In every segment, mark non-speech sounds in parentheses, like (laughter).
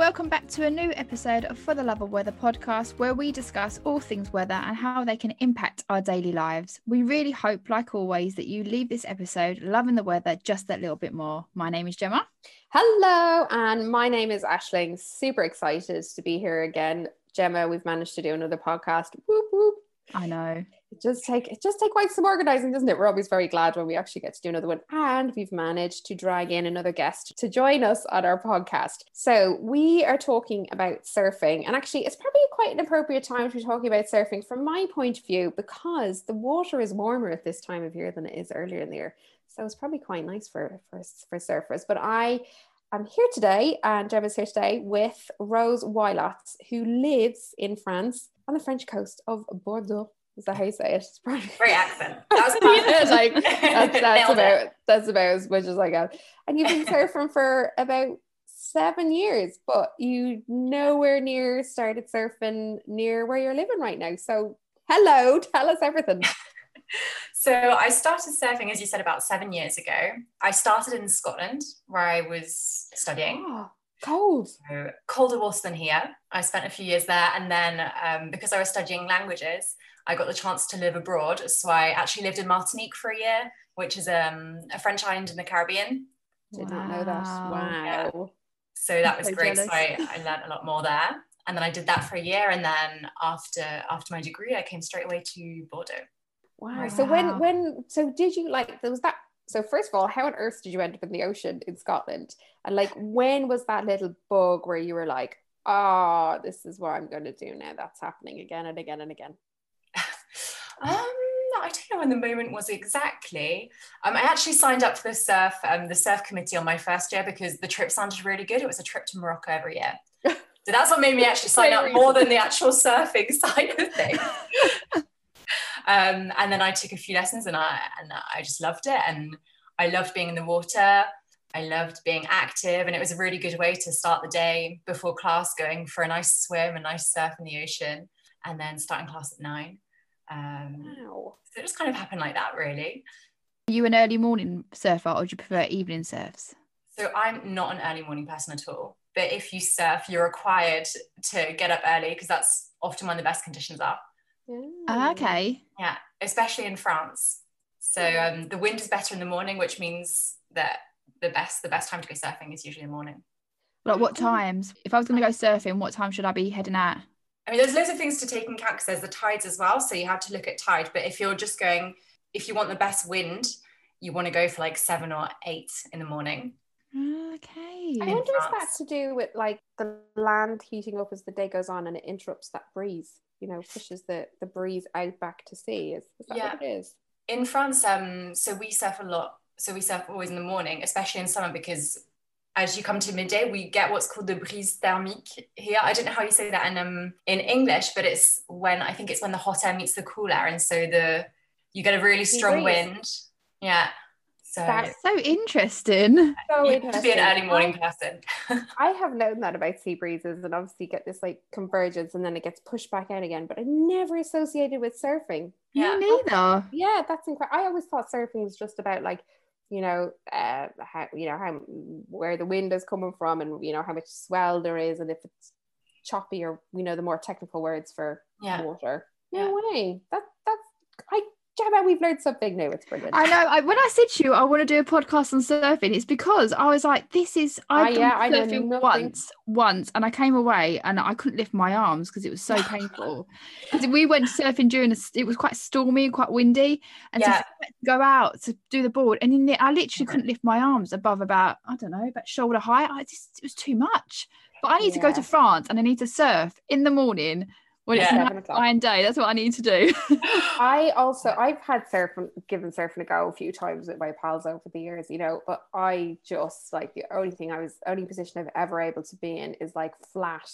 welcome back to a new episode of For the Love of Weather podcast, where we discuss all things weather and how they can impact our daily lives. We really hope, like always, that you leave this episode loving the weather just that little bit more. My name is Gemma. Hello, and my name is Ashling. Super excited to be here again. Gemma, we've managed to do another podcast. Whoop, whoop. I know. It just take it just take quite some organizing, doesn't it? We're always very glad when we actually get to do another one. And we've managed to drag in another guest to join us on our podcast. So we are talking about surfing. And actually it's probably quite an appropriate time to be talking about surfing from my point of view, because the water is warmer at this time of year than it is earlier in the year. So it's probably quite nice for for, for surfers. But I I'm here today, and Gemma's here today with Rose Wylot, who lives in France on the French coast of Bordeaux. Is that how you say it? It's probably great accent. (laughs) That was like (laughs) that's, that's about it. that's about as much as I got. And you've been (laughs) surfing for about seven years, but you nowhere near started surfing near where you're living right now. So hello, tell us everything. so I started surfing, as you said, about seven years ago. I started in Scotland, where I was studying. (gasps) Oh, cold. So, colder water than here. I spent a few years there, and then um, because I was studying languages, I got the chance to live abroad. So I actually lived in Martinique for a year, which is um, a French island in the Caribbean. Did wow. not know that. Wow. Yeah. So that was so great. Jealous. So I, I learned a lot more there. And then I did that for a year. And then after after my degree, I came straight away to Bordeaux. Wow. wow. So when when so did you like there was that so first of all, how on earth did you end up in the ocean in Scotland? And like when was that little bug where you were like, oh, this is what I'm going to do now? That's happening again and again and again. Um, I don't know when the moment was exactly. Um, I actually signed up for the surf, um, the surf committee on my first year because the trip sounded really good. It was a trip to Morocco every year. (laughs) So that's what made me actually sign up more than the actual surfing (laughs) side of things. Um, and then I took a few lessons and I and I just loved it. And I loved being in the water. I loved being active, and it was a really good way to start the day before class, going for a nice swim, a nice surf in the ocean, and then starting class at nine. Um, wow. So it just kind of happened like that, really. Are you an early morning surfer, or do you prefer evening surfs? So I'm not an early morning person at all. But if you surf, you're required to get up early because that's often when the best conditions are. Ah, okay. Yeah, especially in France. So um, the wind is better in the morning, which means that the best the best time to go surfing is usually in the morning. Like what times? If I was going to go surfing, what time should I be heading at? I mean, there's loads of things to take in account because there's the tides as well. So you have to look at tide. But if you're just going, if you want the best wind, you want to go for like seven or eight in the morning. Okay. I wonder if that's to do with like the land heating up as the day goes on and it interrupts that breeze you know pushes the the breeze out back to sea is, is that yeah. what it is in france um so we surf a lot so we surf always in the morning especially in summer because as you come to midday we get what's called the brise thermique here i don't know how you say that in um in english but it's when i think it's when the hot air meets the cool air and so the you get a really strong wind yeah so that's so interesting. So (laughs) interesting. To be an early morning person. (laughs) I have known that about sea breezes and obviously get this like convergence and then it gets pushed back out again, but I never associated with surfing. Yeah. Me neither. Yeah, that's incredible. I always thought surfing was just about like, you know, uh, how you know how where the wind is coming from and you know how much swell there is and if it's choppy or you know the more technical words for yeah. water. No yeah. way. That that's I Gemma, we've learned something new. It's brilliant. I know. I, when I said to you, I want to do a podcast on surfing, it's because I was like, this is, I've uh, yeah, done surfing once, once, and I came away and I couldn't lift my arms because it was so (laughs) painful. Because we went surfing during, a, it was quite stormy and quite windy. And yeah. so go out to do the board. And in the, I literally couldn't lift my arms above about, I don't know, about shoulder height. I just, it was too much. But I need yeah. to go to France and I need to surf in the morning when yeah. it's a fine day. That's what I need to do. (laughs) I also I've had surfing given surfing a go a few times with my pals over the years, you know, but I just like the only thing I was only position I've ever able to be in is like flat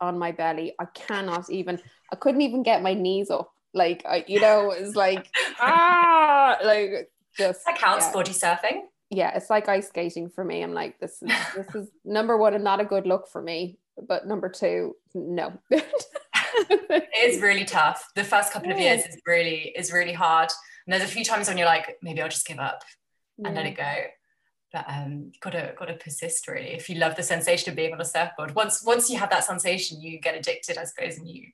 on my belly. I cannot even I couldn't even get my knees up. Like I, you know, it's (laughs) like ah like just that counts yeah. body surfing. Yeah, it's like ice skating for me. I'm like, this is this is number one and not a good look for me. But number two, no. (laughs) (laughs) it is really tough. The first couple of years is really is really hard. And there's a few times when you're like, maybe I'll just give up and let it go. but um gotta gotta persist really if you love the sensation of being on a surfboard once once you have that sensation you get addicted i suppose and you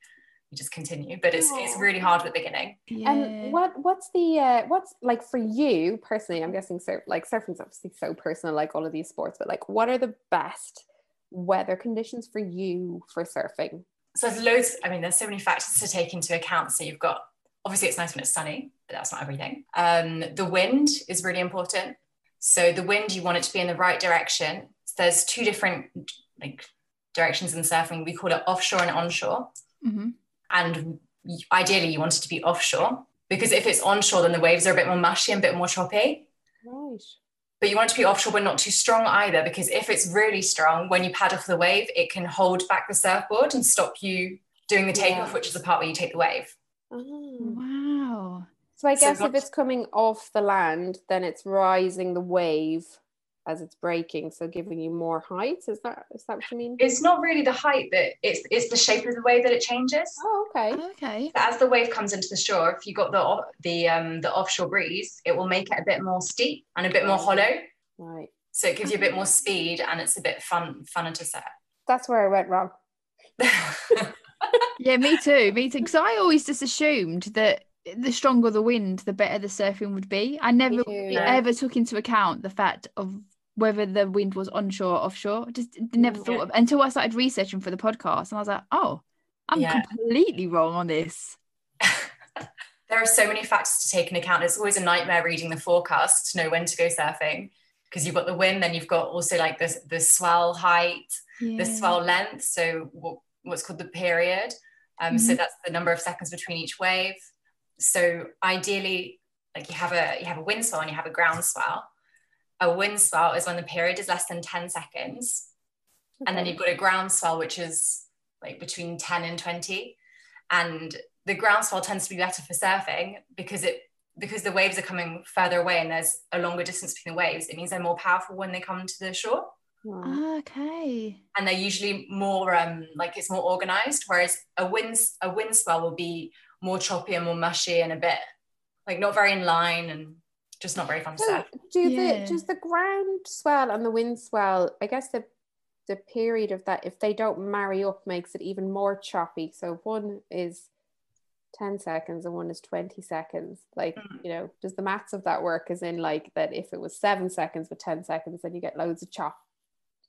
you just continue but it's Aww. it's really hard at the beginning yeah. and what what's the uh what's like for you personally i'm guessing surf like surfing's obviously so personal like all of these sports but like what are the best weather conditions for you for surfing so there's loads i mean there's so many factors to take into account so you've got obviously it's nice when it's sunny but that's not everything um the wind is really important so the wind, you want it to be in the right direction. So there's two different like directions in surfing. We call it offshore and onshore. Mm-hmm. And ideally, you want it to be offshore because if it's onshore, then the waves are a bit more mushy and a bit more choppy. Right. But you want it to be offshore, but not too strong either, because if it's really strong, when you paddle for the wave, it can hold back the surfboard and stop you doing the takeoff, yeah. which is the part where you take the wave. Oh, wow. So I guess so if it's coming off the land, then it's rising the wave as it's breaking, so giving you more height. Is that is that what you mean? It's not really the height that it's it's the shape of the wave that it changes. Oh, okay. Okay. So as the wave comes into the shore, if you got the the um the offshore breeze, it will make it a bit more steep and a bit more hollow. Right. So it gives you a bit more speed and it's a bit fun funner to set. That's where I went wrong. (laughs) yeah, me too. Me too. Because I always just assumed that the stronger the wind, the better the surfing would be. I never ever took into account the fact of whether the wind was onshore or offshore. Just never thought of until I started researching for the podcast, and I was like, oh, I'm yeah. completely wrong on this. (laughs) there are so many factors to take into account. It's always a nightmare reading the forecast to know when to go surfing because you've got the wind, then you've got also like the the swell height, yeah. the swell length. So what, what's called the period. Um, mm-hmm. So that's the number of seconds between each wave so ideally like you have a you have a wind swell and you have a ground swell a wind swell is when the period is less than 10 seconds okay. and then you've got a ground swell which is like between 10 and 20 and the ground swell tends to be better for surfing because it because the waves are coming further away and there's a longer distance between the waves it means they're more powerful when they come to the shore. Okay. And they're usually more um like it's more organized whereas a wind a wind swell will be more choppy and more mushy and a bit like not very in line and just not very fun to so surf. Do yeah. the does the ground swell and the wind swell? I guess the the period of that, if they don't marry up, makes it even more choppy. So one is 10 seconds and one is 20 seconds. Like, mm. you know, does the maths of that work? As in, like, that if it was seven seconds with 10 seconds, then you get loads of chop.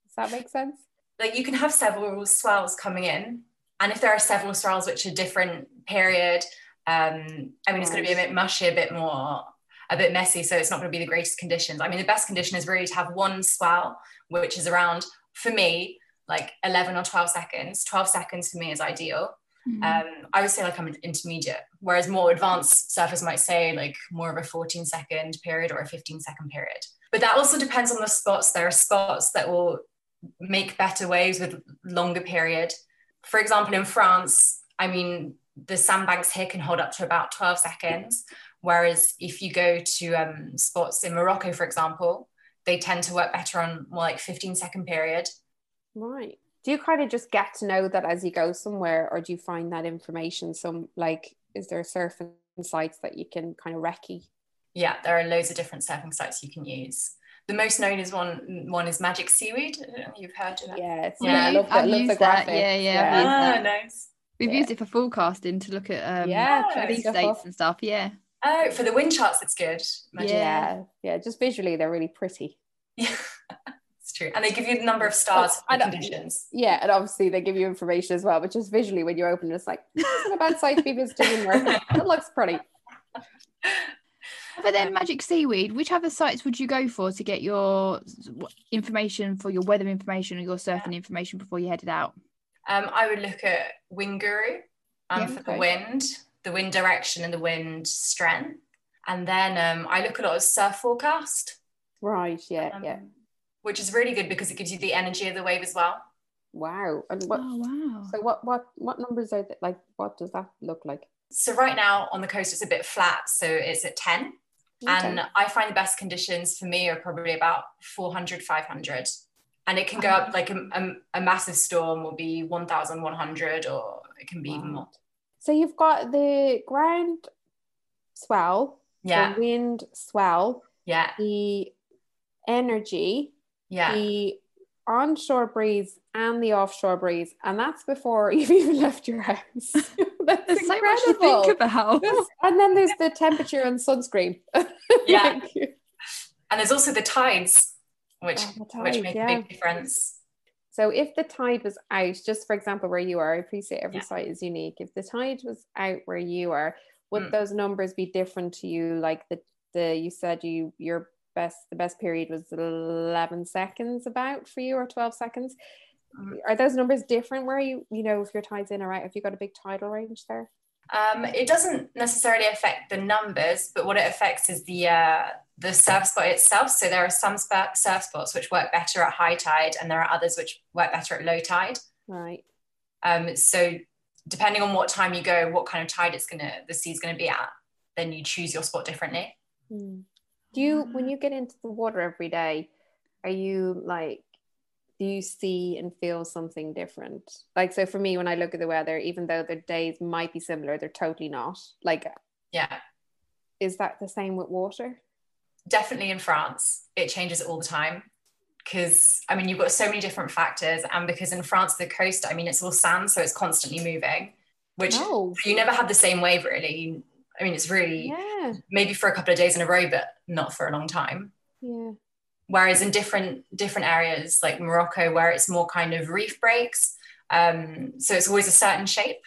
Does that make sense? Like, you can have several swells coming in. And if there are several swells which are different period. Um, I mean, it's going to be a bit mushy, a bit more, a bit messy. So it's not going to be the greatest conditions. I mean, the best condition is really to have one swell, which is around, for me, like 11 or 12 seconds. 12 seconds for me is ideal. Mm-hmm. Um, I would say like I'm an intermediate, whereas more advanced surfers might say like more of a 14 second period or a 15 second period. But that also depends on the spots. There are spots that will make better waves with longer period. For example, in France, I mean, the sandbanks here can hold up to about 12 seconds. Whereas if you go to um, spots in Morocco, for example, they tend to work better on more like 15 second period. Right. Do you kind of just get to know that as you go somewhere, or do you find that information some like is there surfing sites that you can kind of recce? Yeah, there are loads of different surfing sites you can use. The most known is one one is Magic Seaweed. You've heard of that. Yeah, yeah. I love, the, I love the graphic. Yeah, yeah. yeah. Ah, nice. We've yeah. used it for forecasting to look at um, yeah, these dates and stuff. Yeah. Oh, for the wind charts, it's good. Imagine. Yeah, yeah. Just visually, they're really pretty. Yeah, (laughs) it's true, and they give you the number of stars and conditions. Yeah, and obviously they give you information as well. But just visually, when you open, it, it's like this is a bad site to be visiting. It looks pretty. But then Magic Seaweed, which other sites would you go for to get your information for your weather information or your surfing information before you headed out? Um, I would look at Windguru um, yeah, for okay. the wind, the wind direction and the wind strength. And then um, I look a lot at surf forecast. Right, yeah, um, yeah. Which is really good because it gives you the energy of the wave as well. Wow. And what oh, wow. So what what what numbers are that like what does that look like? So right now on the coast it's a bit flat, so it's at 10. Okay. And I find the best conditions for me are probably about 400, 500 and it can go up like a, a, a massive storm will be 1100 or it can be wow. even more so you've got the ground swell yeah the wind swell yeah the energy, yeah, the onshore breeze and the offshore breeze, and that's before (laughs) you've even left your house. (laughs) that's there's incredible. so much to think about. and then there's the temperature and sunscreen. (laughs) yeah, and there's also the tides, which oh, tides, which make yeah. a big difference. So if the tide was out, just for example, where you are, I appreciate every yeah. site is unique. If the tide was out where you are, would mm. those numbers be different to you? Like the the you said you your best the best period was 11 seconds about for you or 12 seconds. Mm. Are those numbers different where you you know if your tide's in or out? Have you got a big tidal range there? Um, it doesn't necessarily affect the numbers, but what it affects is the uh, the surf spot itself. So there are some surf spots which work better at high tide, and there are others which work better at low tide. Right. Um, so depending on what time you go, what kind of tide it's gonna the sea's gonna be at, then you choose your spot differently. Mm. Do you when you get into the water every day, are you like do you see and feel something different? Like so for me when I look at the weather, even though the days might be similar, they're totally not. Like yeah. Is that the same with water? Definitely in France. It changes all the time because I mean you've got so many different factors, and because in France the coast, I mean it's all sand, so it's constantly moving, which oh. you never have the same wave really. I mean it's really yeah. maybe for a couple of days in a row, but not for a long time. Yeah. Whereas in different different areas like Morocco, where it's more kind of reef breaks, um, so it's always a certain shape.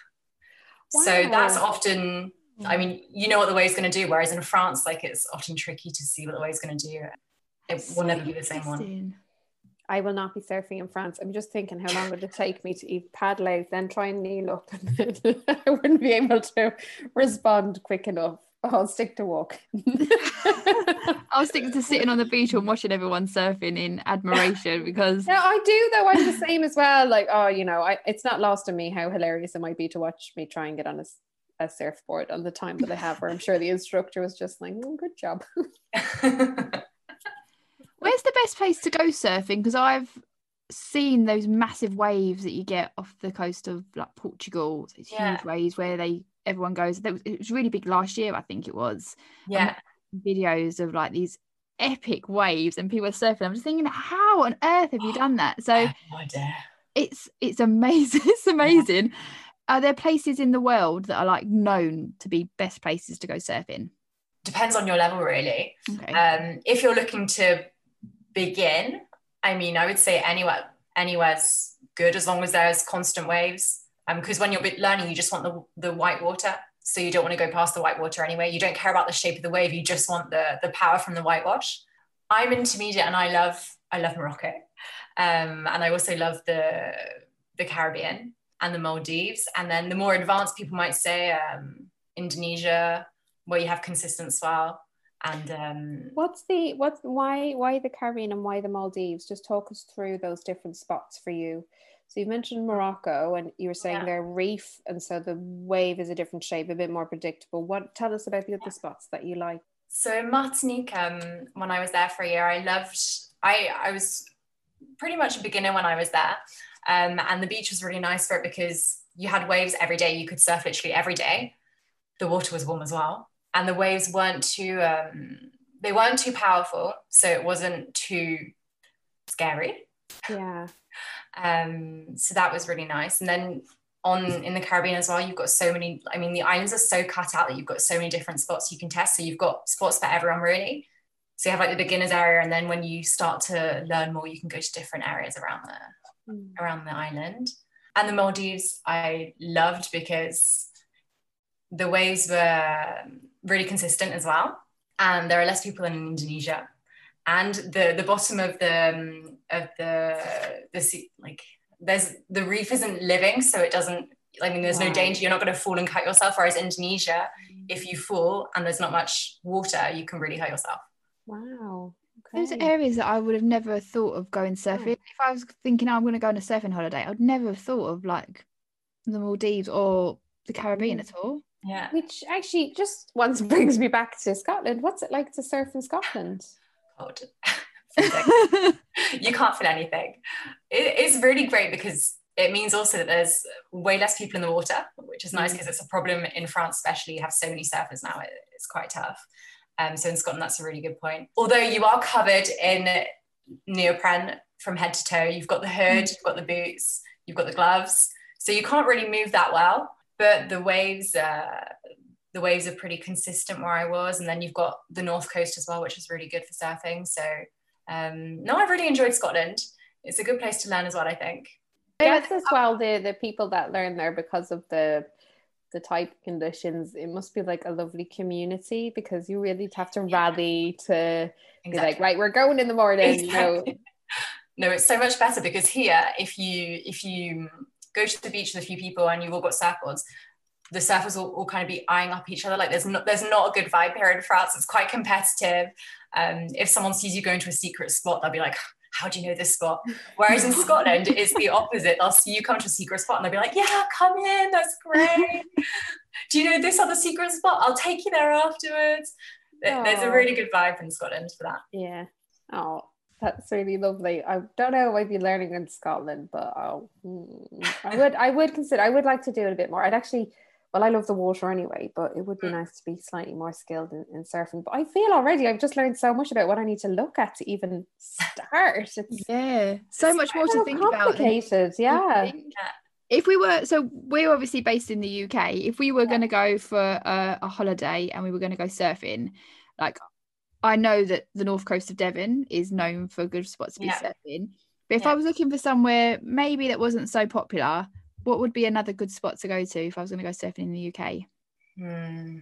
Wow. So that's often I mean, you know what the wave's going to do. Whereas in France, like it's often tricky to see what the wave's going to do. It will never be the same one. I will not be surfing in France. I'm just thinking how long would it take me to eat paddle out, then try and kneel up, and then (laughs) I wouldn't be able to respond quick enough. I'll stick to walk. (laughs) I'll stick to sitting on the beach and watching everyone surfing in admiration (laughs) because. Yeah, I do though. I'm the same as well. Like, oh, you know, I, it's not lost on me how hilarious it might be to watch me try and get on a, a surfboard on the time that I have, where I'm sure the instructor was just like, oh, "Good job." (laughs) Where's the best place to go surfing? Because I've seen those massive waves that you get off the coast of like Portugal. These yeah. huge waves where they everyone goes. It was really big last year, I think it was. Yeah. videos of like these epic waves and people are surfing. I'm just thinking, how on earth have you done that? So (gasps) no it's it's amazing. (laughs) it's amazing. Yeah. Are there places in the world that are like known to be best places to go surfing? Depends on your level, really. Okay. Um, if you're looking to begin, I mean, I would say anywhere anywhere's good as long as there's constant waves. Because um, when you're learning, you just want the, the white water. So you don't want to go past the white water anyway. You don't care about the shape of the wave. You just want the, the power from the whitewash. I'm intermediate and I love I love Morocco. Um, and I also love the the Caribbean and the Maldives. And then the more advanced people might say um, Indonesia, where you have consistent swell and um, what's the what's why why the Caribbean and why the Maldives? Just talk us through those different spots for you. So you mentioned Morocco, and you were saying yeah. they're reef, and so the wave is a different shape, a bit more predictable. What tell us about the other spots that you like? So Martinique, um, when I was there for a year, I loved. I I was pretty much a beginner when I was there, um, and the beach was really nice for it because you had waves every day. You could surf literally every day. The water was warm as well and the waves weren't too um, they weren't too powerful, so it wasn't too scary. Yeah. um, so that was really nice. And then on in the Caribbean as well, you've got so many. I mean, the islands are so cut out that you've got so many different spots you can test. So you've got spots for everyone really. So you have like the beginners area, and then when you start to learn more, you can go to different areas around the mm. around the island. And the Maldives, I loved because the waves were really consistent as well. And there are less people in Indonesia. And the the bottom of the um, of the the sea, like there's the reef isn't living, so it doesn't. I mean, there's wow. no danger. You're not going to fall and cut yourself. Whereas Indonesia, mm. if you fall and there's not much water, you can really hurt yourself. Wow. Okay. Those are areas that I would have never thought of going surfing. Oh. If I was thinking oh, I'm going to go on a surfing holiday, I'd never have thought of like the Maldives or the Caribbean mm. at all. Yeah. Which actually just once (laughs) brings me back to Scotland. What's it like to surf in Scotland? Cold. (laughs) you can't feel anything. It, it's really great because it means also that there's way less people in the water, which is nice because mm. it's a problem in France, especially. You have so many surfers now, it, it's quite tough. Um, so in Scotland, that's a really good point. Although you are covered in neoprene from head to toe, you've got the hood, mm. you've got the boots, you've got the gloves, so you can't really move that well. But the waves, uh, the waves are pretty consistent where I was, and then you've got the north coast as well, which is really good for surfing. So um, no, I've really enjoyed Scotland. It's a good place to learn as well, I think. Guess as well the the people that learn there because of the the type conditions, it must be like a lovely community because you really have to rally to exactly. be like, right, we're going in the morning. Exactly. no, it's so much better because here, if you if you go to the beach with a few people and you've all got surfboards, the surfers will all kind of be eyeing up each other. Like there's not there's not a good vibe here in France. It's quite competitive. Um, if someone sees you going to a secret spot, they'll be like, how do you know this spot? Whereas in Scotland, it's the opposite. They'll see you come to a secret spot and they'll be like, yeah, come in, that's great. do you know this other secret spot? I'll take you there afterwards. Aww. There's a really good vibe in Scotland for that. Yeah. Oh, that's really lovely. I don't know if I'd be learning in Scotland, but oh, I would I would consider I would like to do it a bit more. I'd actually well, I love the water anyway, but it would be mm. nice to be slightly more skilled in, in, surfing. But I feel already I've just learned so much about what I need to look at to even start. It's, yeah, so much more to think about. Complicated, yeah. If we were, so we're obviously based in the UK. If we were yeah. going to go for a, a holiday and we were going to go surfing, like I know that the north coast of Devon is known for good spots to be yeah. surfing. But if yeah. I was looking for somewhere maybe that wasn't so popular, what would be another good spot to go to if I was going to go surfing in the UK? Hmm.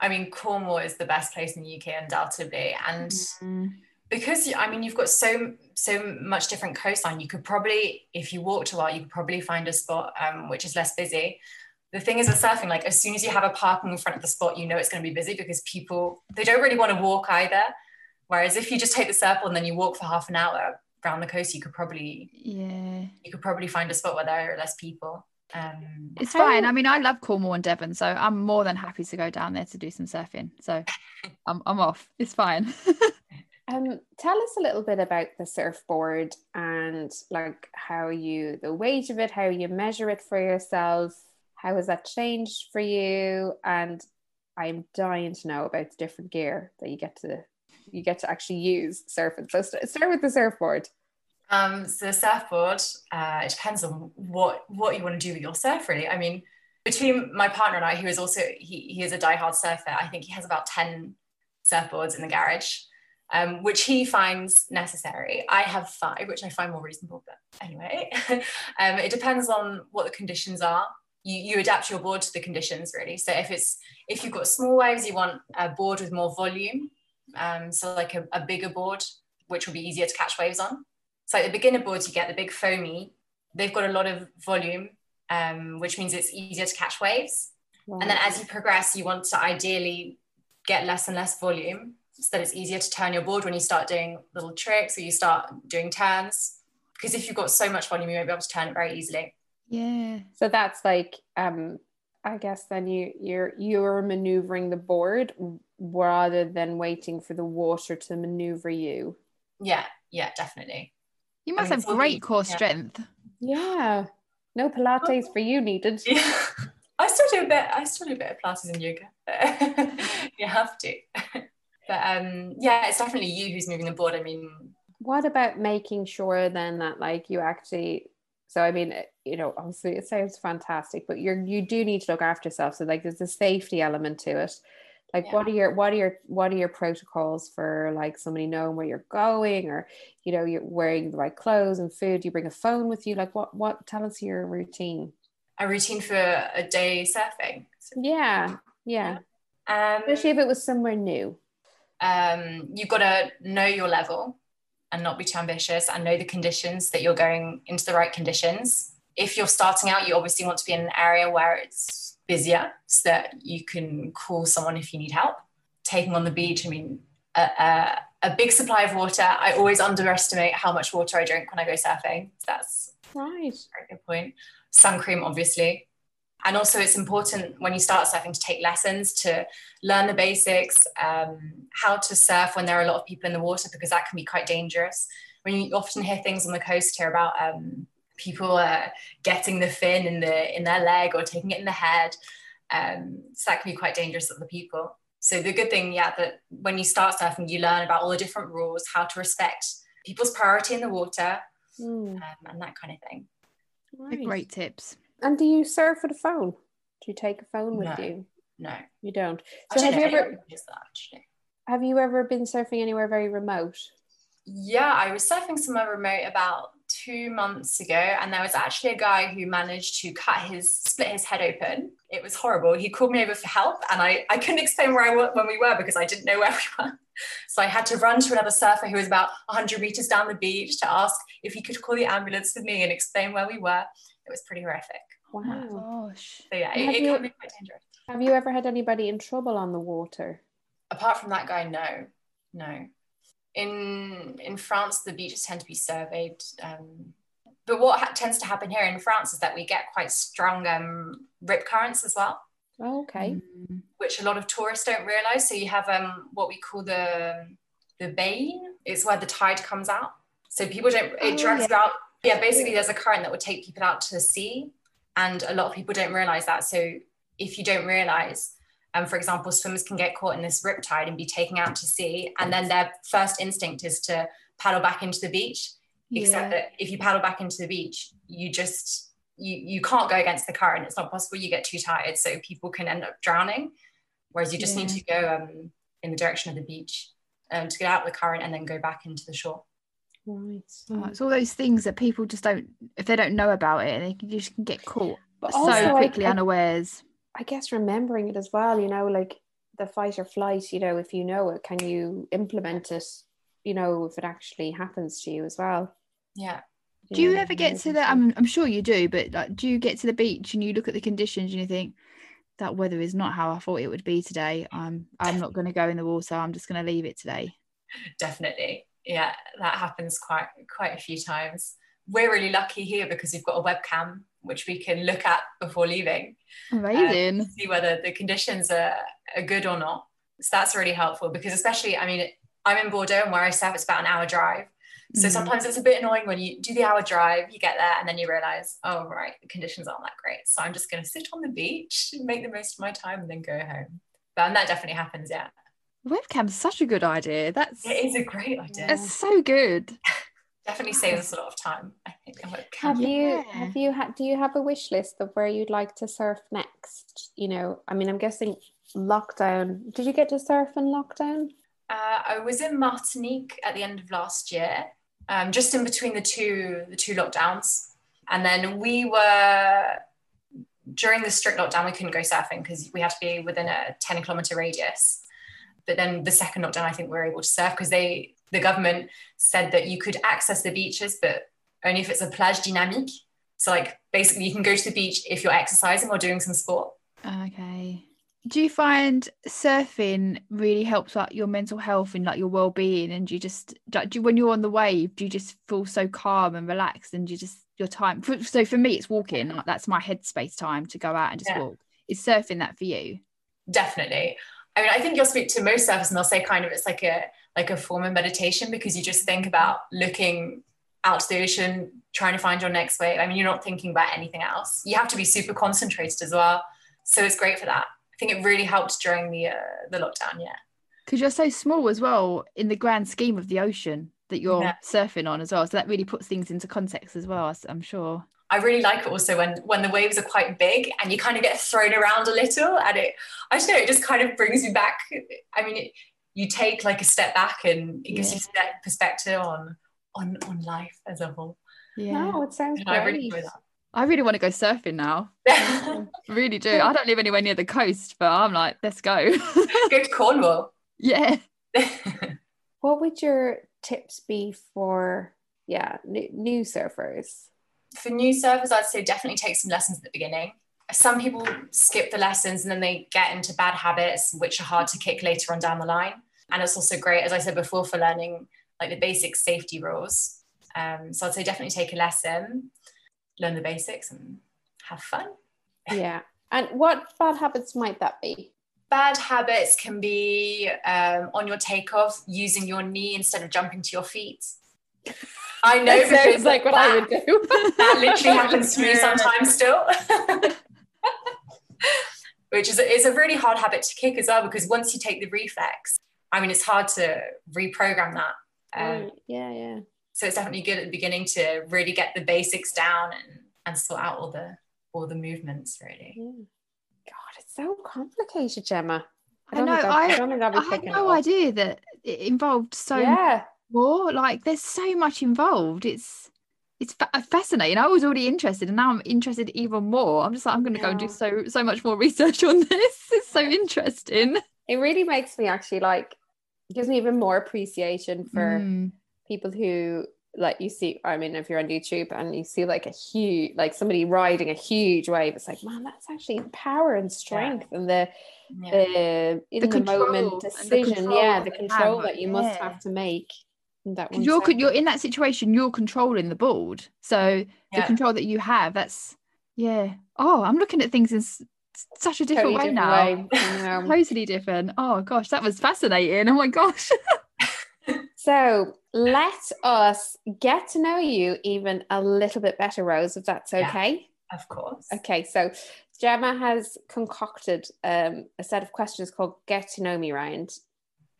I mean, Cornwall is the best place in the UK, undoubtedly, and mm. because I mean, you've got so so much different coastline. You could probably, if you walked a lot, you could probably find a spot um, which is less busy. The thing is with surfing, like as soon as you have a parking in front of the spot, you know it's going to be busy because people they don't really want to walk either. Whereas if you just take the surfboard and then you walk for half an hour, around the coast, you could probably yeah you could probably find a spot where there are less people. Um, it's fine. I mean, I love Cornwall and Devon, so I'm more than happy to go down there to do some surfing. So (laughs) I'm I'm off. It's fine. (laughs) um, tell us a little bit about the surfboard and like how you the weight of it, how you measure it for yourself. How has that changed for you? And I'm dying to know about the different gear that you get to you get to actually use surfing. So start with the surfboard. Um, so surfboard, uh, it depends on what what you want to do with your surf. Really, I mean, between my partner and I, who is also he he is a diehard surfer. I think he has about ten surfboards in the garage, um, which he finds necessary. I have five, which I find more reasonable. But anyway, (laughs) um, it depends on what the conditions are. You, you adapt your board to the conditions really. So if it's if you've got small waves, you want a board with more volume um, so like a, a, bigger board, which will be easier to catch waves on. So like the beginner boards, you get the big foamy. They've got a lot of volume, um, which means it's easier to catch waves. Wow. And then as you progress, you want to ideally get less and less volume so that it's easier to turn your board when you start doing little tricks or you start doing turns. Because if you've got so much volume, you won't be able to turn it very easily. Yeah. So that's like um I guess then you you're you're maneuvering the board rather than waiting for the water to maneuver you. Yeah, yeah, definitely. You must I mean, have great core yeah. strength. Yeah. No Pilates for you needed. Yeah. (laughs) I still do a bit, I still do a bit of Pilates and yoga. (laughs) you have to. (laughs) but um yeah, it's definitely you who's moving the board. I mean what about making sure then that like you actually so I mean, you know, obviously it sounds fantastic, but you're you do need to look after yourself. So like there's a safety element to it. Like yeah. what are your what are your what are your protocols for like somebody knowing where you're going or you know you're wearing the right clothes and food? Do you bring a phone with you? Like what what tell us your routine. A routine for a day surfing. Yeah, yeah. Um, Especially if it was somewhere new. Um, you've got to know your level and not be too ambitious and know the conditions that you're going into the right conditions. If you're starting out, you obviously want to be in an area where it's busier so that you can call someone if you need help. Taking on the beach, I mean, a, a, a big supply of water. I always underestimate how much water I drink when I go surfing. That's right. a very good point. Sun cream, obviously. And also, it's important when you start surfing to take lessons to learn the basics, um, how to surf when there are a lot of people in the water, because that can be quite dangerous. When you often hear things on the coast here about um, people are getting the fin in the in their leg or taking it in the head, um, so that can be quite dangerous for the people. So the good thing, yeah, that when you start surfing, you learn about all the different rules, how to respect people's priority in the water, mm. um, and that kind of thing. Right. Great tips. And do you surf with a phone? Do you take a phone with no. you? No, you don't. So have you ever? Have you ever been surfing anywhere very remote? Yeah, I was surfing somewhere remote about two months ago, and there was actually a guy who managed to cut his split his head open. It was horrible. He called me over for help, and I, I couldn't explain where I was when we were because I didn't know where (laughs) we were. So I had to run to another surfer who was about 100 meters down the beach to ask if he could call the ambulance for me and explain where we were. It was pretty horrific. Wow. Oh gosh. So yeah, it, it you, can be quite dangerous. Have you ever had anybody in trouble on the water? Apart from that guy, no, no in in France, the beaches tend to be surveyed. Um, but what ha- tends to happen here in France is that we get quite strong um, rip currents as well. Oh, okay. Mm. Which a lot of tourists don't realize. So you have um, what we call the the baïne. It's where the tide comes out. So people don't. It oh, drags yeah. out. Yeah, basically, there's a current that would take people out to the sea, and a lot of people don't realize that. So if you don't realize, um, for example, swimmers can get caught in this riptide and be taken out to sea, and then their first instinct is to paddle back into the beach. Yeah. Except that if you paddle back into the beach, you just you you can't go against the current. It's not possible. You get too tired, so people can end up drowning. Whereas you just yeah. need to go um, in the direction of the beach um, to get out of the current and then go back into the shore. Right. Oh, it's all those things that people just don't, if they don't know about it, they can just can get caught but so quickly I, unawares. I guess remembering it as well, you know, like the fight or flight, you know, if you know it, can you implement it, you know, if it actually happens to you as well? Yeah. Do you, ever get to the? I'm, I'm sure you do, but like, do you get to the beach and you look at the conditions and you think that weather is not how I thought it would be today? I'm I'm not going to go in the water. I'm just going to leave it today. Definitely, yeah, that happens quite quite a few times. We're really lucky here because we've got a webcam which we can look at before leaving. Amazing. Um, see whether the conditions are, are good or not. So that's really helpful because especially, I mean, I'm in Bordeaux and where I serve, it's about an hour drive. So mm sometimes it's a bit annoying when you do the hour drive, you get there and then you realize, oh, right, the conditions aren't that great. So I'm just going to sit on the beach, and make the most of my time and then go home. But and that definitely happens, yeah. Webcam's such a good idea. That's it is a great idea. It's so good. (laughs) definitely saves us a lot of time. I think. Have you have you had do you have a wish list of where you'd like to surf next? You know, I mean, I'm guessing lockdown. Did you get to surf in lockdown? Uh, I was in Martinique at the end of last year, um, just in between the two the two lockdowns, and then we were during the strict lockdown. We couldn't go surfing because we had to be within a ten kilometer radius. But then the second lockdown, I think we were able to surf because they the government said that you could access the beaches, but only if it's a plage dynamique. So, like, basically, you can go to the beach if you're exercising or doing some sport. Okay. Do you find surfing really helps like your mental health and like your well-being? And you just do you, when you're on the wave, do you just feel so calm and relaxed? And you just your time. So for me, it's walking. Like, that's my headspace time to go out and just yeah. walk. Is surfing that for you? Definitely. I mean, I think you'll speak to most surfers and they'll say kind of it's like a like a form of meditation because you just think about looking out to the ocean, trying to find your next wave. I mean, you're not thinking about anything else. You have to be super concentrated as well. So it's great for that. I think it really helped during the uh, the lockdown. Yeah, because you're so small as well in the grand scheme of the ocean that you're yeah. surfing on as well. So that really puts things into context as well. I'm sure. I really like it also when when the waves are quite big and you kind of get thrown around a little, and it I don't know, it just kind of brings you back. I mean, it, you take like a step back and it gives yeah. you perspective on on on life as a whole. Yeah, no, it sounds and great. I really enjoy that. I really want to go surfing now. (laughs) really do. I don't live anywhere near the coast, but I'm like, let's go. (laughs) go to Cornwall. (laughs) Yeah. what would your tips be for yeah new, new surfers? For new surfers, I'd say definitely take some lessons at the beginning some people skip the lessons and then they get into bad habits, which are hard to kick later on down the line. And it's also great, as I said before, for learning like the basic safety rules. Um, so I'd say definitely take a lesson, learn the basics, and have fun. (laughs) Yeah. And what bad habits might that be? Bad habits can be um, on your takeoff, using your knee instead of jumping to your feet. I (laughs) know that like what that, I would do. that literally happens to me (laughs) sometimes still. Which is is a really hard habit to kick as well because once you take the reflex, I mean, it's hard to reprogram that. Um, yeah, yeah. So it's definitely good at the beginning to really get the basics down and and sort out all the all the movements really. Yeah. God, it's so complicated, Gemma. I, I know. I, I, I, I had no idea that it involved so yeah. more. Like, there's so much involved. It's it's fascinating. I was already interested, and now I'm interested even more. I'm just like, I'm going to yeah. go and do so so much more (laughs) research on this. It's so interesting. It really makes me actually like gives me even more appreciation for mm. people who like you see i mean if you're on youtube and you see like a huge like somebody riding a huge wave it's like man that's actually power and strength yeah. and the yeah. the in the, the moment decision yeah the control that you must have to make that you're you're in that situation you're controlling the board so the control that you have that's yeah oh i'm looking at things in such a different totally way different now way. (laughs) totally different oh gosh that was fascinating oh my gosh (laughs) so let us get to know you even a little bit better, Rose, if that's okay. Yeah, of course. Okay, so Gemma has concocted um, a set of questions called Get to Know Me Round.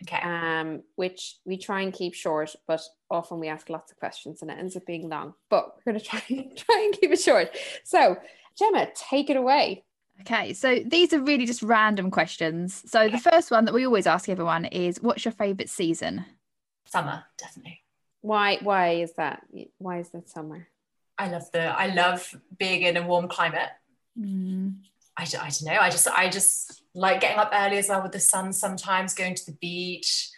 Okay. Um, which we try and keep short, but often we ask lots of questions and it ends up being long. But we're gonna (laughs) try try and keep it short. So Gemma, take it away. Okay, so these are really just random questions. So the first one that we always ask everyone is what's your favourite season? summer definitely why why is that why is that summer i love the i love being in a warm climate mm. I, I don't know i just i just like getting up early as well with the sun sometimes going to the beach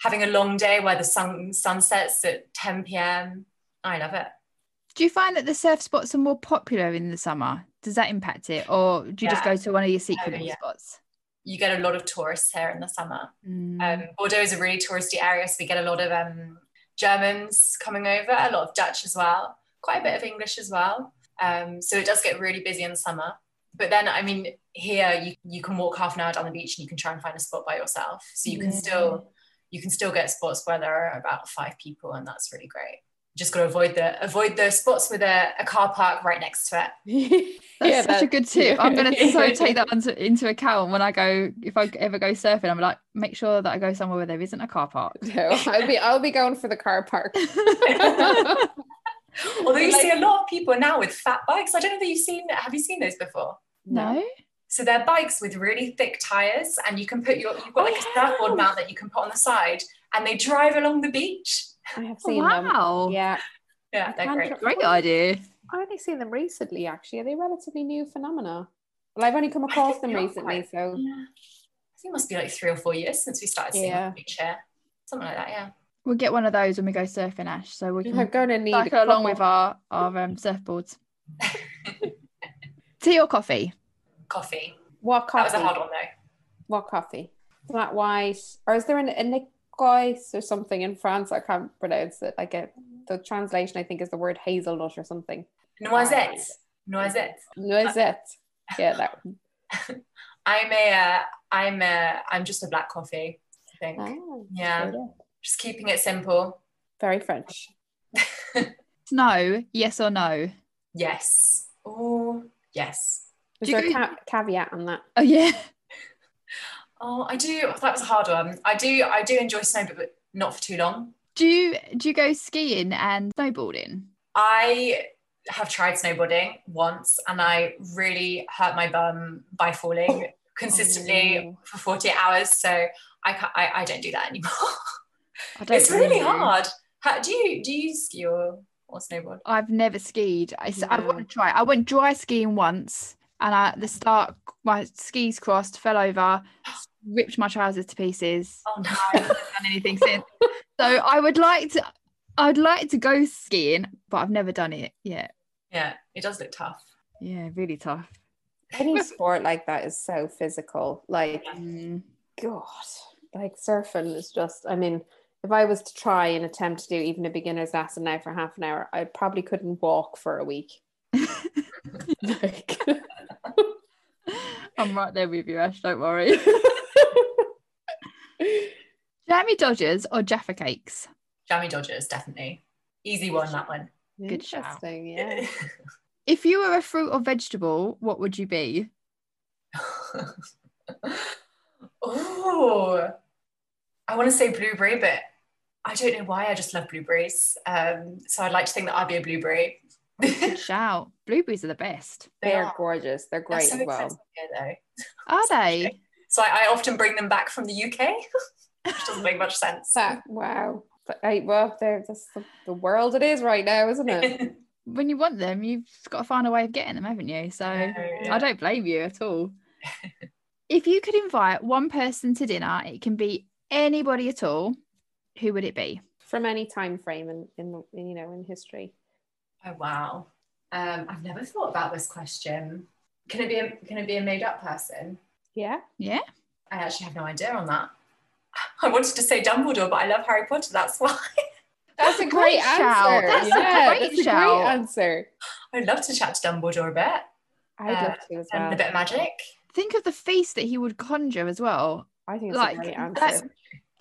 having a long day where the sun sun sets at 10 p.m i love it do you find that the surf spots are more popular in the summer does that impact it or do you yeah. just go to one of your secret yeah. spots you get a lot of tourists here in the summer. Mm. Um, Bordeaux is a really touristy area, so we get a lot of um, Germans coming over, a lot of Dutch as well, quite a bit of English as well. Um, so it does get really busy in the summer. But then, I mean, here you, you can walk half an hour down the beach and you can try and find a spot by yourself. So you can still you can still get spots where there are about five people, and that's really great just got to avoid the avoid the spots with a, a car park right next to it. (laughs) that's yeah, such that's, a good tip. I'm going to so take that into, into account when I go. If I ever go surfing, I'm like, make sure that I go somewhere where there isn't a car park. No, I'll be I'll be going for the car park. (laughs) (laughs) (gasps) Although you like, see a lot of people now with fat bikes. I don't know that you've seen. Have you seen those before? No. So they're bikes with really thick tires, and you can put your you've got like a oh, surfboard mount that you can put on the side, and they drive along the beach. I have seen wow. them. Yeah. Yeah, they're great. Great idea. I only seen them recently, actually. Are they relatively new phenomena? Well, I've only come across them recently, so yeah. I think it must be like three or four years since we started seeing yeah. each year. Something like that, yeah. We'll get one of those when we go surfing, Ash. So we are going to need cycle along with our, our um, surfboards. (laughs) Tea or coffee? Coffee. What coffee? That was a hard one though. What coffee? Flat white. Or is there an, a Nick Guys or something in France. I can't pronounce it. Like a, the translation, I think, is the word hazelnut or something. Noisette. Noisette. Noisette. Yeah, that (laughs) one. I'm a, uh, I'm a, I'm just a black coffee. I think. Oh, yeah. Just keeping it simple. Very French. (laughs) no. Yes or no. Yes. Oh, yes. Is there a ca- caveat on that? Oh yeah. (laughs) Oh, I do. Oh, that was a hard one. I do. I do enjoy snow, but not for too long. Do you do you go skiing and snowboarding? I have tried snowboarding once, and I really hurt my bum by falling oh. consistently oh. for 48 hours. So I can't, I, I don't do that anymore. (laughs) it's really hard. How, do you do you ski or, or snowboard? I've never skied. I, I want to try. I went dry skiing once, and at the start, my skis crossed, fell over, ripped my trousers to pieces. Oh no, I haven't done anything since. So I would like to, I'd like to go skiing, but I've never done it yet. Yeah, it does look tough. Yeah, really tough. Any (laughs) sport like that is so physical. Like, mm. God, like surfing is just. I mean, if I was to try and attempt to do even a beginner's lesson now for half an hour, I probably couldn't walk for a week. like. I'm right there with you, Ash. Don't worry. (laughs) Jammy Dodgers or Jaffa Cakes? Jammy Dodgers, definitely. Easy one, that one. Good shout. Yeah. (laughs) if you were a fruit or vegetable, what would you be? (laughs) oh, I want to say blueberry, but I don't know why. I just love blueberries. Um, so I'd like to think that I'd be a blueberry. (laughs) Shout. Blueberries are the best. They, they are. gorgeous. They're great They're so as well. Here. Are (laughs) they? So I, I, often bring them back from the UK, (laughs) which doesn't make much sense. That, wow. But, well, they're just the, the world it is right now, isn't it? when you want them, you've got to find a way of getting them, haven't you? So yeah. I don't blame you at all. if you could invite one person to dinner, it can be anybody at all. Who would it be? From any time frame in, in, in you know in history. Oh wow. Um, I've never thought about this question. Can it be a can it be a made up person? Yeah. Yeah. I actually have no idea on that. (laughs) I wanted to say Dumbledore, but I love Harry Potter. That's why. (laughs) That's a great, great answer. That's yeah, a great, that's a great answer. I'd love to chat to Dumbledore a bit. I'd uh, love to as well. And a bit of magic. Think of the feast that he would conjure as well. I think it's like, a great answer.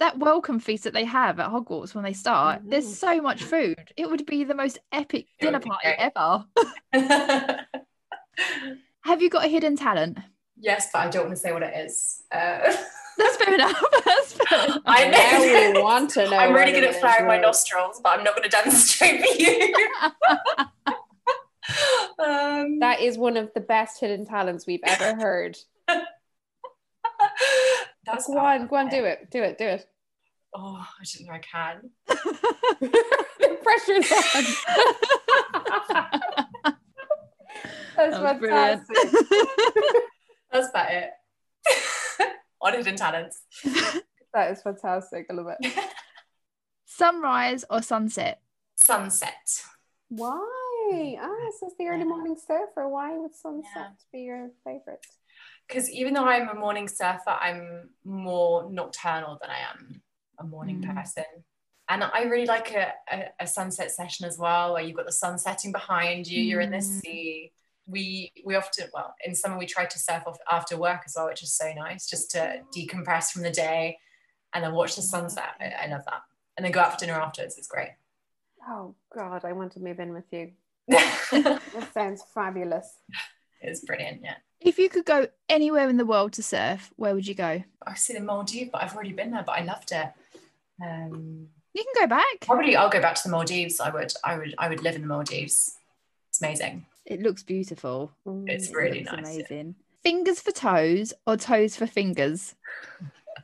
That, that welcome feast that they have at Hogwarts when they start, mm-hmm. there's so much food. It would be the most epic dinner party ever. (laughs) have you got a hidden talent? Yes, but I don't want to say what it is. Uh... (laughs) That's fair enough. (laughs) That's fair enough. I know. we want to know. I'm really good at flaring my nostrils, but I'm not going to demonstrate for you. um, that is one of the best hidden talents we've ever heard. That's go on, go on, do it, do it, do it. Oh, I didn't know I can. (laughs) the pressure's on. (laughs) That's that fantastic. That's about it (laughs) on hidden talents. that is fantastic. I love it. Sunrise or sunset? Sunset. Why? Ah, is the early morning surfer. Why would sunset yeah. be your favorite? Because even though I'm a morning surfer, I'm more nocturnal than I am a morning mm. person. And I really like a, a, a, sunset session as well, where you've got the sun setting behind you, mm. you're in the mm. sea, we we often well in summer we try to surf off after work as well which is so nice just to decompress from the day and then watch the sunset. I, I love that. And then go out for dinner afterwards it's great. Oh god i want to move in with you. (laughs) That sounds fabulous. It's brilliant yeah. If you could go anywhere in the world to surf where would you go? I've seen the maldives but i've already been there but i loved it um you can go back probably i'll go back to the maldives i would i would i would live in the maldives it's amazing it looks beautiful. It's mm, really it nice. Amazing. Yeah. Fingers for toes or toes for fingers?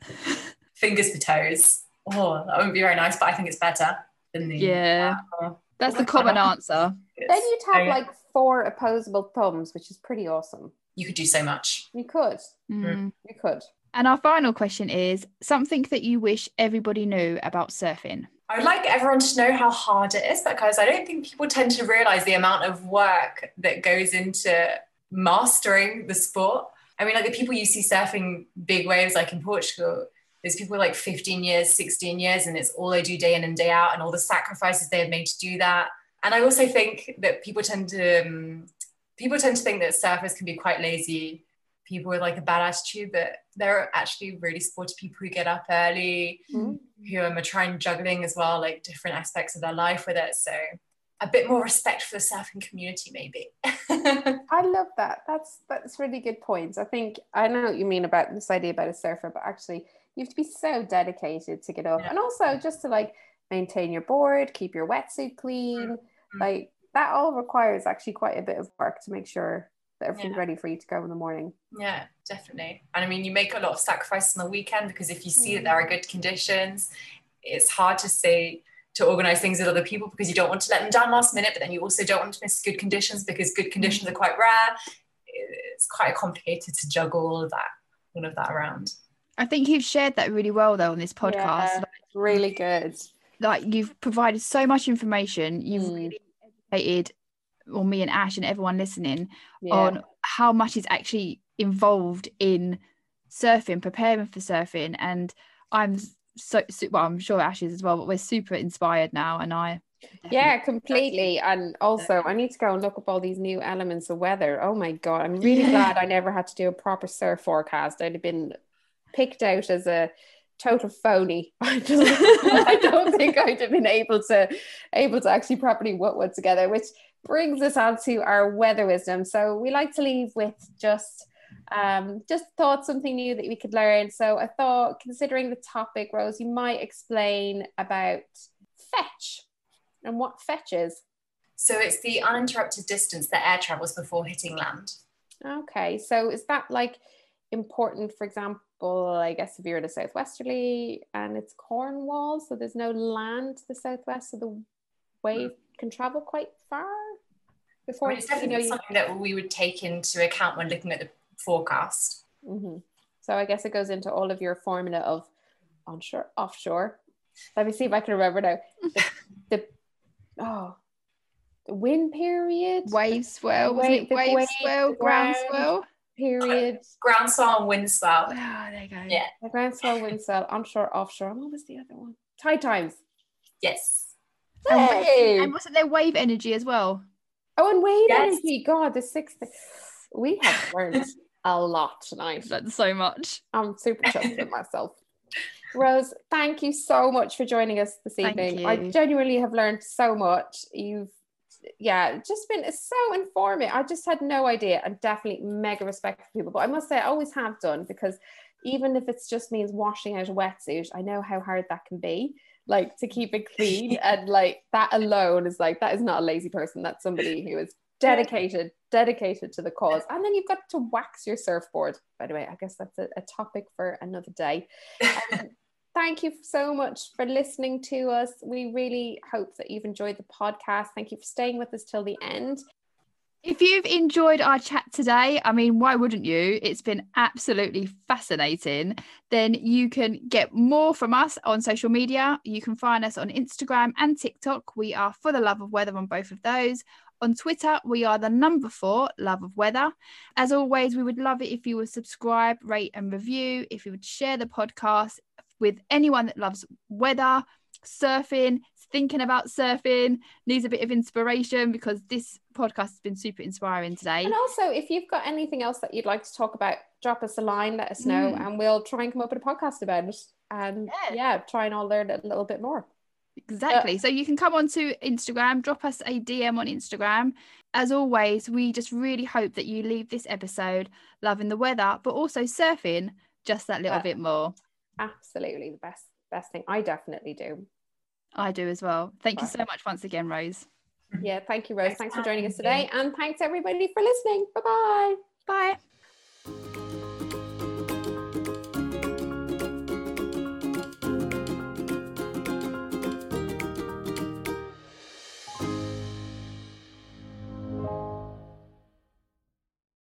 (laughs) fingers for toes. Oh, that wouldn't be very nice, but I think it's better than the. Yeah. Uh, That's the common answer. Then you'd have like four opposable thumbs, which is pretty awesome. You could do so much. You could. Mm. You could. And our final question is something that you wish everybody knew about surfing. I would like everyone to know how hard it is because I don't think people tend to realize the amount of work that goes into mastering the sport. I mean, like the people you see surfing big waves, like in Portugal, there's people like 15 years, 16 years, and it's all they do day in and day out, and all the sacrifices they have made to do that. And I also think that people tend to um, people tend to think that surfers can be quite lazy people with like a bad attitude, but there are actually really sporty people who get up early, mm-hmm. who are trying juggling as well, like different aspects of their life with it. So a bit more respect for the surfing community, maybe. (laughs) I love that. That's that's really good points. I think I know what you mean about this idea about a surfer, but actually you have to be so dedicated to get up, yeah. and also just to like maintain your board, keep your wetsuit clean, mm-hmm. like that all requires actually quite a bit of work to make sure that everything's yeah. ready for you to go in the morning. Yeah, definitely. And I mean, you make a lot of sacrifices on the weekend because if you see mm. that there are good conditions, it's hard to say to organize things with other people because you don't want to let them down last minute, but then you also don't want to miss good conditions because good conditions mm. are quite rare. It's quite complicated to juggle all of that, all of that around. I think you've shared that really well though on this podcast. Yeah, like, really good. Like you've provided so much information. You've mm. really educated or me and Ash and everyone listening yeah. on how much is actually involved in surfing, preparing for surfing. And I'm so, well, I'm sure Ash is as well, but we're super inspired now. And I, yeah, completely. And also, I need to go and look up all these new elements of weather. Oh my God. I'm really yeah. glad I never had to do a proper surf forecast. I'd have been picked out as a total phony. (laughs) I, just, I don't (laughs) think I'd have been able to able to actually properly put one together, which brings us on to our weather wisdom. So we like to leave with just Um, just thought something new that we could learn. So I thought, considering the topic, Rose, you might explain about fetch and what fetch is. So it's the uninterrupted distance that air travels before hitting land. Okay, so is that like important, for example, I guess if you're in a southwesterly and it's Cornwall, so there's no land to the southwest, so the wave can travel quite far before. I mean, it's definitely you know, something that we would take into account when looking at the forecast. Mm-hmm. So I guess it goes into all of your formula of onshore, offshore. Let me see if I can remember now. The, the oh, the wind period, wave swell, wave, wave, wave swell, ground swell period, ground swell and wind swell. Oh, there you go. Yeah, the ground swell, wind swell, onshore, offshore. What was the other one? Tide times. Yes. Hey. And wasn't there wave energy as well? Oh, and wave yes. energy. God, the sixth. We have (laughs) learned a lot tonight. That's so much. I'm super chuffed with myself. Rose, thank you so much for joining us this evening. I genuinely have learned so much. You've yeah, just been so informative. I just had no idea. and definitely mega respect for people, but I must say I always have done because even if it's just means washing out a wetsuit, I know how hard that can be. Like to keep it clean (laughs) and like that alone is like that is not a lazy person. That's somebody who is dedicated, dedicated to the cause. And then you've got to wax your surfboard. By the way, I guess that's a, a topic for another day. Um, (laughs) thank you so much for listening to us. We really hope that you've enjoyed the podcast. Thank you for staying with us till the end. If you've enjoyed our chat today, I mean, why wouldn't you? It's been absolutely fascinating. Then you can get more from us on social media. You can find us on Instagram and TikTok. We are for the love of weather on both of those. On Twitter, we are the number four, Love of Weather. As always, we would love it if you would subscribe, rate, and review. If you would share the podcast with anyone that loves weather, surfing, thinking about surfing, needs a bit of inspiration because this podcast has been super inspiring today. And also, if you've got anything else that you'd like to talk about, drop us a line, let us know, mm. and we'll try and come up with a podcast about it. And yeah, yeah try and all learn a little bit more. Exactly. Uh, so you can come onto Instagram, drop us a DM on Instagram. As always, we just really hope that you leave this episode loving the weather, but also surfing just that little uh, bit more. Absolutely the best best thing. I definitely do. I do as well. Thank you so much once again, Rose. Yeah, thank you, Rose. Thanks for joining us today. And thanks everybody for listening. Bye-bye. Bye.